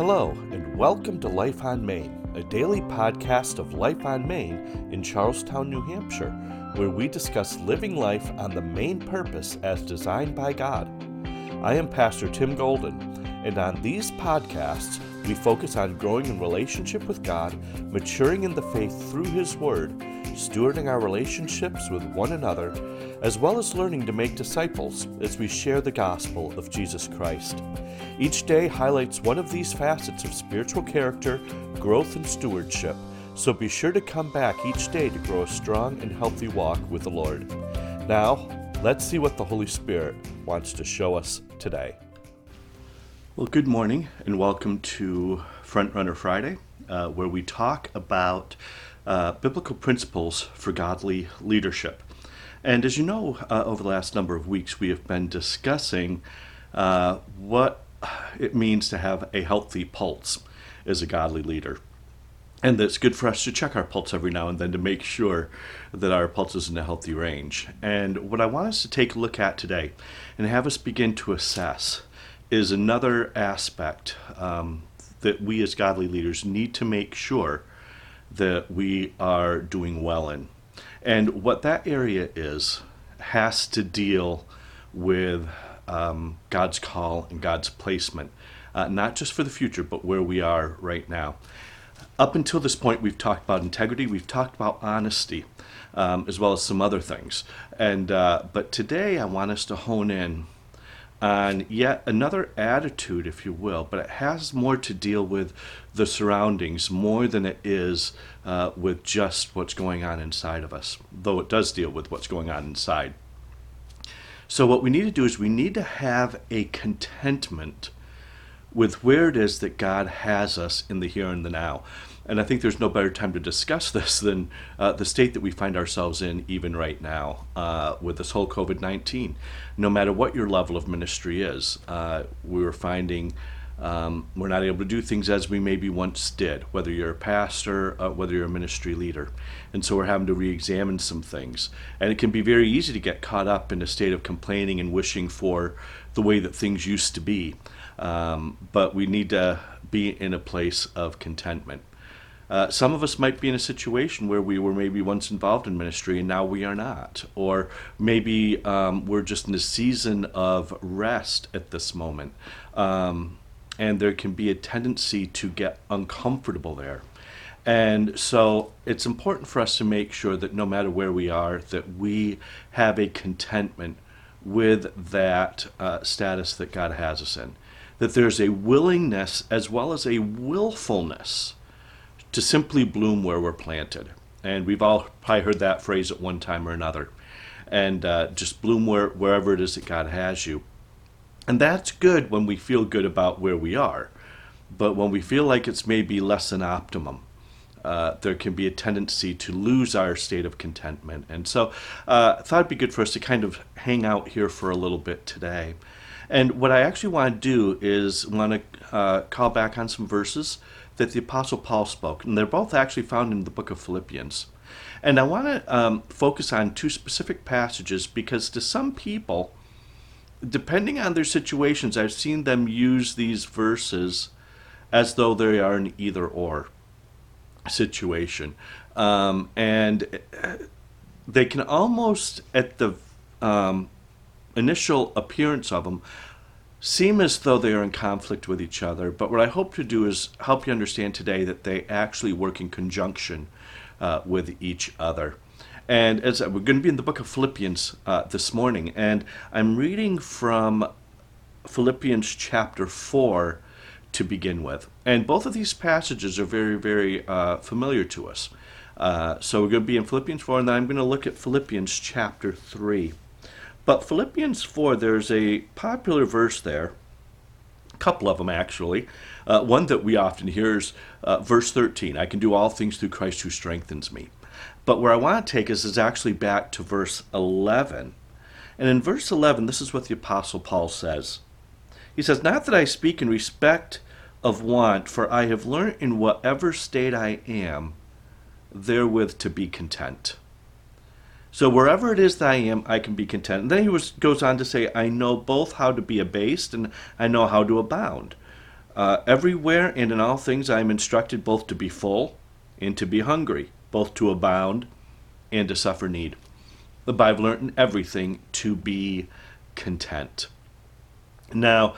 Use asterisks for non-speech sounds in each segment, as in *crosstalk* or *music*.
Hello, and welcome to Life on Main, a daily podcast of Life on Main in Charlestown, New Hampshire, where we discuss living life on the main purpose as designed by God. I am Pastor Tim Golden, and on these podcasts, we focus on growing in relationship with God, maturing in the faith through His Word, stewarding our relationships with one another, as well as learning to make disciples as we share the gospel of Jesus Christ. Each day highlights one of these facets of spiritual character, growth, and stewardship, so be sure to come back each day to grow a strong and healthy walk with the Lord. Now, let's see what the Holy Spirit wants to show us today. Well, good morning, and welcome to Frontrunner Friday, uh, where we talk about uh, biblical principles for godly leadership. And as you know, uh, over the last number of weeks, we have been discussing uh, what it means to have a healthy pulse as a godly leader. And that it's good for us to check our pulse every now and then to make sure that our pulse is in a healthy range. And what I want us to take a look at today and have us begin to assess is another aspect um, that we as godly leaders need to make sure that we are doing well in. And what that area is has to deal with um, God's call and God's placement, uh, not just for the future, but where we are right now. Up until this point, we've talked about integrity, we've talked about honesty, um, as well as some other things. And uh, but today, I want us to hone in on yet another attitude, if you will, but it has more to deal with the surroundings more than it is uh, with just what's going on inside of us, though it does deal with what's going on inside. So, what we need to do is we need to have a contentment with where it is that God has us in the here and the now. And I think there's no better time to discuss *laughs* this than uh, the state that we find ourselves in, even right now, uh, with this whole COVID 19. No matter what your level of ministry is, uh, we are finding um, we're not able to do things as we maybe once did, whether you're a pastor, uh, whether you're a ministry leader. And so we're having to re examine some things. And it can be very easy to get caught up in a state of complaining and wishing for the way that things used to be. Um, but we need to be in a place of contentment. Uh, some of us might be in a situation where we were maybe once involved in ministry and now we are not. Or maybe um, we're just in a season of rest at this moment. Um, and there can be a tendency to get uncomfortable there. And so it's important for us to make sure that no matter where we are, that we have a contentment with that uh, status that God has us in. That there's a willingness as well as a willfulness to simply bloom where we're planted. And we've all probably heard that phrase at one time or another. And uh, just bloom where, wherever it is that God has you. And that's good when we feel good about where we are. But when we feel like it's maybe less than optimum, uh, there can be a tendency to lose our state of contentment. And so uh, I thought it'd be good for us to kind of hang out here for a little bit today. And what I actually want to do is want to uh, call back on some verses that the Apostle Paul spoke. And they're both actually found in the book of Philippians. And I want to um, focus on two specific passages because to some people, depending on their situations, I've seen them use these verses as though they are an either or situation. Um, and uh, they can almost, at the um, initial appearance of them, seem as though they are in conflict with each other. But what I hope to do is help you understand today that they actually work in conjunction uh, with each other. And as we're going to be in the book of Philippians uh, this morning, and I'm reading from Philippians chapter 4 to begin with. And both of these passages are very, very uh, familiar to us. Uh, so we're going to be in Philippians 4, and then I'm going to look at Philippians chapter 3. But Philippians 4, there's a popular verse there, a couple of them actually. Uh, one that we often hear is uh, verse 13 I can do all things through Christ who strengthens me. But where I want to take us is actually back to verse 11. And in verse 11, this is what the Apostle Paul says. He says, Not that I speak in respect of want, for I have learned in whatever state I am, therewith to be content. So wherever it is that I am, I can be content. And then he was, goes on to say, I know both how to be abased and I know how to abound. Uh, everywhere and in all things I am instructed both to be full and to be hungry, both to abound and to suffer need. The Bible learned in everything to be content. Now,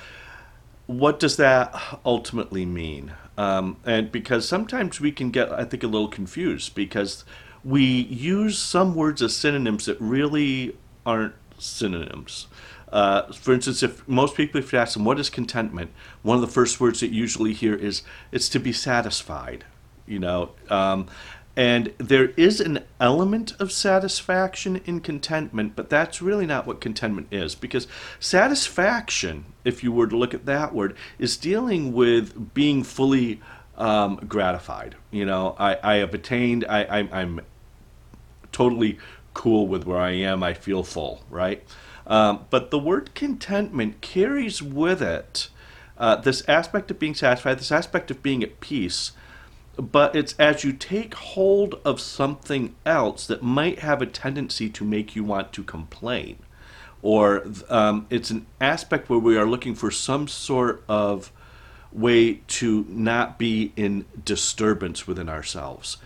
what does that ultimately mean? Um, and because sometimes we can get, I think, a little confused because we use some words as synonyms that really aren't synonyms. Uh, for instance, if most people, if you ask them what is contentment, one of the first words that you usually hear is it's to be satisfied. You know, um, and there is an element of satisfaction in contentment, but that's really not what contentment is. Because satisfaction, if you were to look at that word, is dealing with being fully um, gratified. You know, I, I have attained, I, I, I'm totally cool with where I am, I feel full, right? Um, but the word contentment carries with it uh, this aspect of being satisfied, this aspect of being at peace. But it's as you take hold of something else that might have a tendency to make you want to complain. Or um, it's an aspect where we are looking for some sort of way to not be in disturbance within ourselves.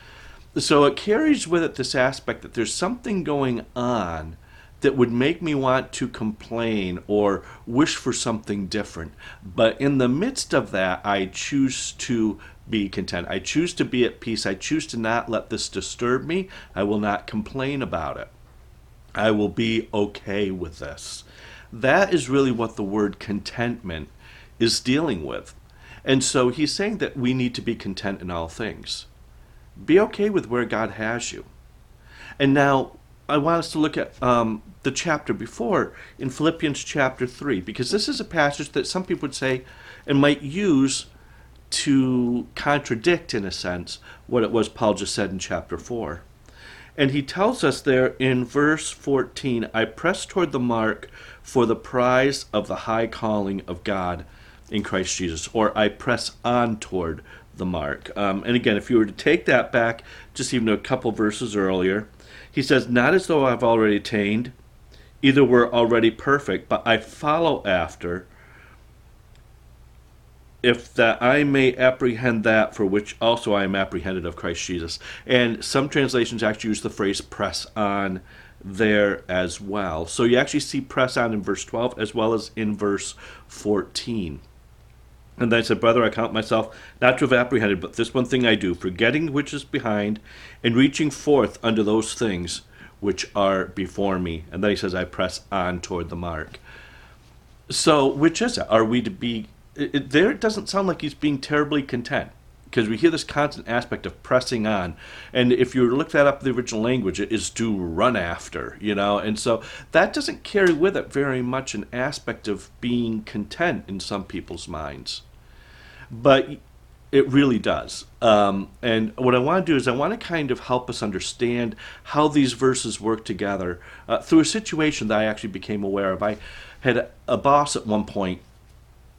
So it carries with it this aspect that there's something going on that would make me want to complain or wish for something different. But in the midst of that, I choose to be content. I choose to be at peace. I choose to not let this disturb me. I will not complain about it. I will be okay with this. That is really what the word contentment is dealing with. And so he's saying that we need to be content in all things. Be okay with where God has you. And now I want us to look at um, the chapter before in Philippians chapter 3, because this is a passage that some people would say and might use to contradict, in a sense, what it was Paul just said in chapter 4. And he tells us there in verse 14 I press toward the mark for the prize of the high calling of God in Christ Jesus, or I press on toward the mark. Um, and again, if you were to take that back just even a couple verses earlier, he says, Not as though I've already attained, either we're already perfect, but I follow after, if that I may apprehend that for which also I am apprehended of Christ Jesus. And some translations actually use the phrase press on there as well. So you actually see press on in verse 12 as well as in verse 14. And then I said, Brother, I count myself not to have apprehended, but this one thing I do, forgetting which is behind, and reaching forth unto those things which are before me. And then he says, I press on toward the mark. So, which is it? Are we to be. It, there, it doesn't sound like he's being terribly content because we hear this constant aspect of pressing on. And if you look that up in the original language, it is to run after, you know. And so that doesn't carry with it very much an aspect of being content in some people's minds but it really does. Um, and what I want to do is I want to kind of help us understand how these verses work together uh, through a situation that I actually became aware of. I had a boss at one point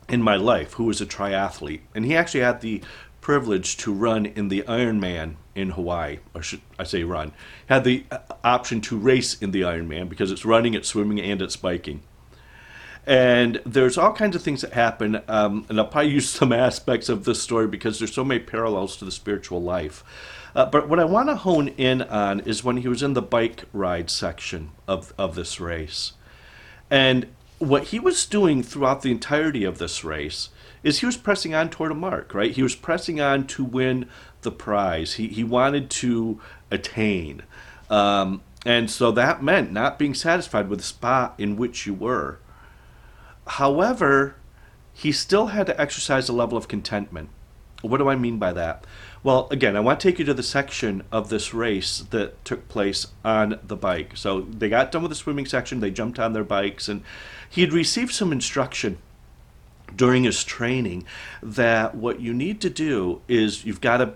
in my life who was a triathlete, and he actually had the privilege to run in the Ironman in Hawaii, or should I say run, had the uh, option to race in the Ironman because it's running, it's swimming, and it's biking. And there's all kinds of things that happen, um, and I'll probably use *laughs* some aspects of this story because there's so many parallels to the spiritual life. Uh, but what I want to hone in on is when he was in the bike ride section of, of this race. And what he was doing throughout the entirety of this race is he was pressing on toward a mark, right? He was pressing on to win the prize. He, he wanted to attain. Um, and so that meant not being satisfied with the spot in which you were. However, he still had to exercise a level of contentment. What do I mean by that? Well, again, I want to take you to the section of this race that took place on the bike. So they got done with the swimming section, they jumped on their bikes, and he had received some instruction during his training that what you need to do is you've got to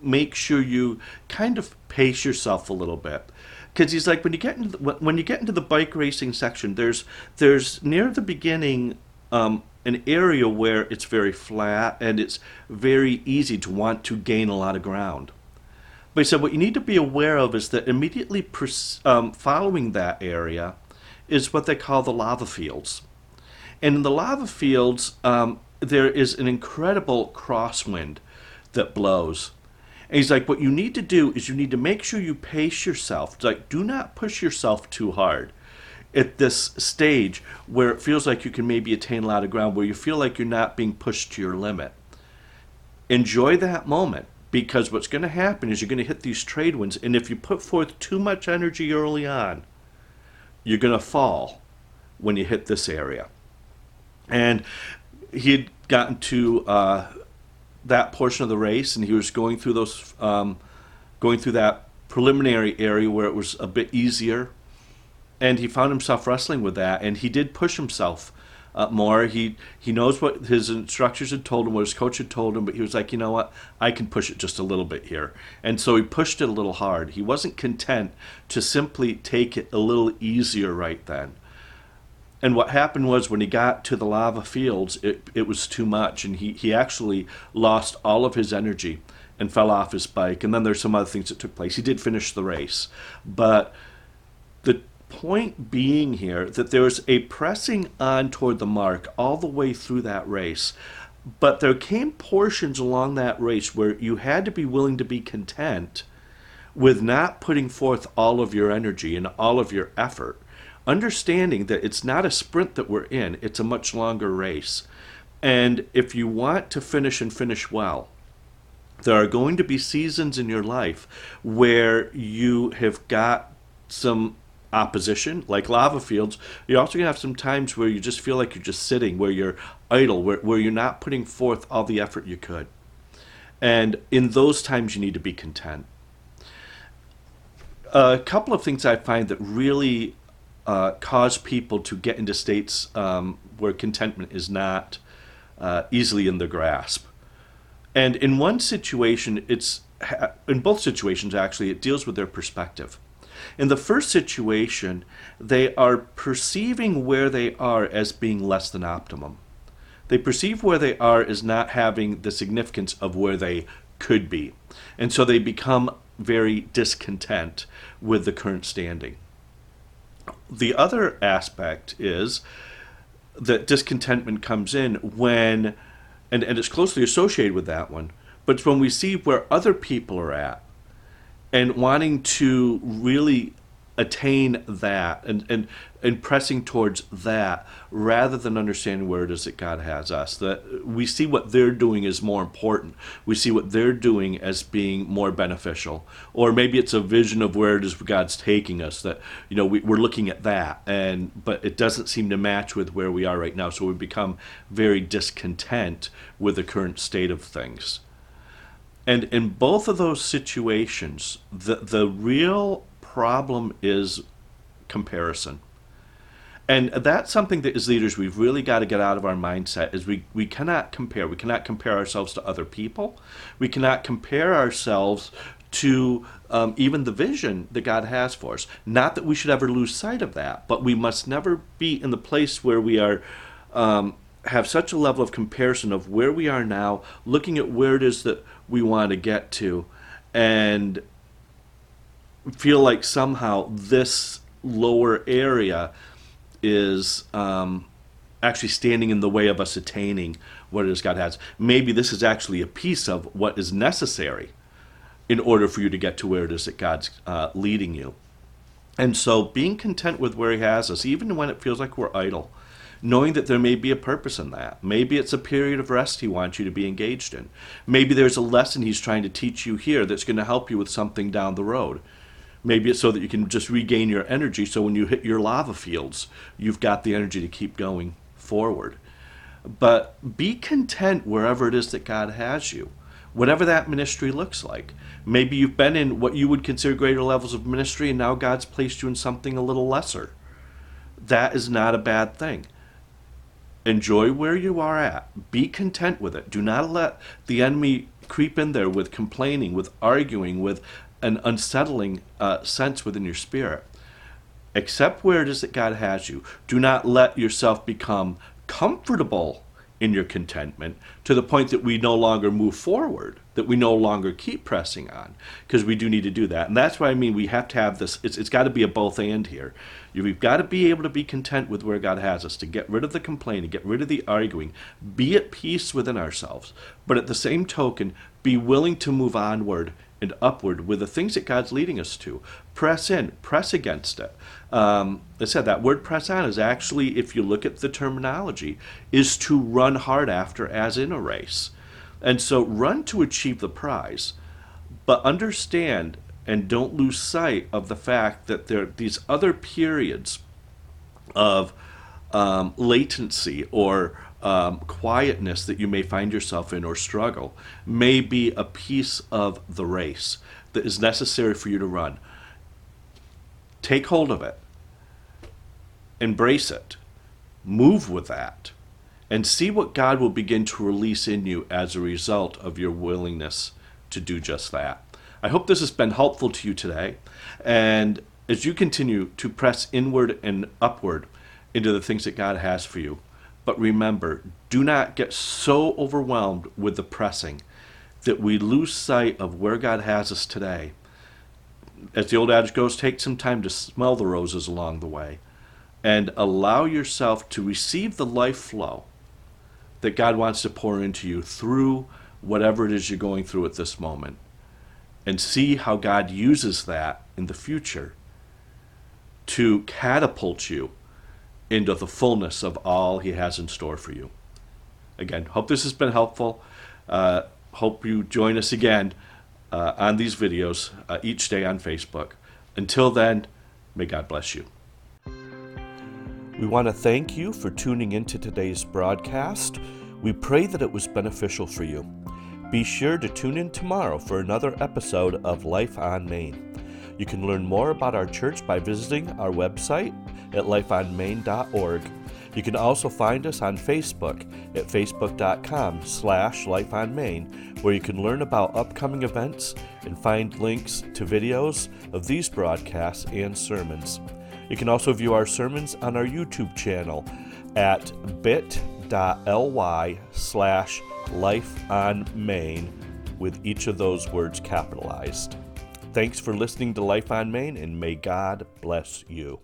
make sure you kind of pace yourself a little bit because he's like when you get into the, when you get into the bike racing section, there's there's near the beginning um, an area where it's very flat and it's very easy to want to gain a lot of ground. But he said what you need to be aware of is that immediately pers- um, following that area is what they call the lava fields. And in the lava fields, um, there is an incredible crosswind that blows. And he's like, what you need to do is you need to make sure you pace yourself. It's like, do not push yourself too hard at this stage where it feels like you can maybe attain a lot of ground, where you feel like you're not being pushed to your limit. Enjoy that moment because what's going to happen is you're going to hit these trade winds, and if you put forth too much energy early on, you're going to fall when you hit this area. And he had gotten to uh, that portion of the race, and he was going through those, um, going through that preliminary area where it was a bit easier, and he found himself wrestling with that, and he did push himself uh, more. He he knows what his instructors had told him, what his coach had told him, but he was like, you know what, I can push it just a little bit here, and so he pushed it a little hard. He wasn't content to simply take it a little easier right then. And what happened was when he got to the lava fields, it, it was too much, and he, he actually lost all of his energy and fell off his bike. And then there's some other things that took place. He did finish the race, but the point being here that there was a pressing on toward the mark all the way through that race. But there came portions along that race where you had to be willing to be content with not putting forth all of your energy and all of your effort understanding that it's not a sprint that we're in, it's a much longer race. And if you want to finish and finish well, there are going to be seasons in your life where you have got some opposition, like lava fields. You're also going to have some times where you just feel like you're just sitting, where you're idle, where, where you're not putting forth all the effort you could. And in those times, you need to be content. A couple of things I find that really uh, cause people to get into states um, where contentment is not uh, easily in their grasp. And in one situation, it's in both situations actually, it deals with their perspective. In the first situation, they are perceiving where they are as being less than optimum. They perceive where they are as not having the significance of where they could be. And so they become very discontent with the current standing the other aspect is that discontentment comes in when, and, and it's closely associated with that one, but it's when we see where other people are at and wanting to really attain that and, and and pressing towards that rather than understanding where it is that God has us. That we see what they're doing is more important. We see what they're doing as being more beneficial. Or maybe it's a vision of where it is God's taking us that, you know, we, we're looking at that and but it doesn't seem to match with where we are right now. So we become very discontent with the current state of things. And in both of those situations, the the real problem is comparison. And that's something that as leaders we've really got to get out of our mindset is we, we cannot compare. We cannot compare ourselves to other people. We cannot compare ourselves to um, even the vision that God has for us. Not that we should ever lose sight of that, but we must never be in the place where we are um, have such a level of comparison of where we are now, looking at where it is that we want to get to, and feel like somehow this lower area is um, actually standing in the way of us attaining what it is God has. Maybe this is actually a piece of what is necessary in order for you to get to where it is that God's uh, leading you. And so being content with where He has us, even when it feels like we're idle, knowing that there may be a purpose in that. Maybe it's a period of rest He wants you to be engaged in. Maybe there's a lesson He's trying to teach you here that's going to help you with something down the road. Maybe it's so that you can just regain your energy. So when you hit your lava fields, you've got the energy to keep going forward. But be content wherever it is that God has you, whatever that ministry looks like. Maybe you've been in what you would consider greater levels of ministry, and now God's placed you in something a little lesser. That is not a bad thing. Enjoy where you are at. Be content with it. Do not let the enemy creep in there with complaining, with arguing, with an unsettling uh, sense within your spirit. Accept where it is that God has you. Do not let yourself become comfortable in your contentment to the point that we no longer move forward, that we no longer keep pressing on, because we do need to do that. And that's why I mean we have to have this, it's, it's got to be a both and here. We've got to be able to be content with where God has us, to get rid of the complaining, get rid of the arguing, be at peace within ourselves. But at the same token, be willing to move onward and upward with the things that God's leading us to. Press in, press against it. Um, I said that word press on is actually, if you look at the terminology, is to run hard after as in a race. And so run to achieve the prize, but understand and don't lose sight of the fact that there are these other periods of um, latency or um, quietness that you may find yourself in or struggle may be a piece of the race that is necessary for you to run. Take hold of it, embrace it, move with that, and see what God will begin to release in you as a result of your willingness to do just that. I hope this has been helpful to you today. And as you continue to press inward and upward into the things that God has for you, but remember, do not get so overwhelmed with the pressing that we lose sight of where God has us today. As the old adage goes, take some time to smell the roses along the way and allow yourself to receive the life flow that God wants to pour into you through whatever it is you're going through at this moment. And see how God uses that in the future to catapult you into the fullness of all He has in store for you. Again, hope this has been helpful. Uh, hope you join us again uh, on these videos uh, each day on Facebook. Until then, may God bless you. We want to thank you for tuning into today's broadcast. We pray that it was beneficial for you. Be sure to tune in tomorrow for another episode of Life on Main. You can learn more about our church by visiting our website at lifeonmain.org. You can also find us on Facebook at facebook.com slash lifeonmain, where you can learn about upcoming events and find links to videos of these broadcasts and sermons. You can also view our sermons on our YouTube channel at bit.ly slash lifeonmain with each of those words capitalized. Thanks for listening to Life on Main, and may God bless you.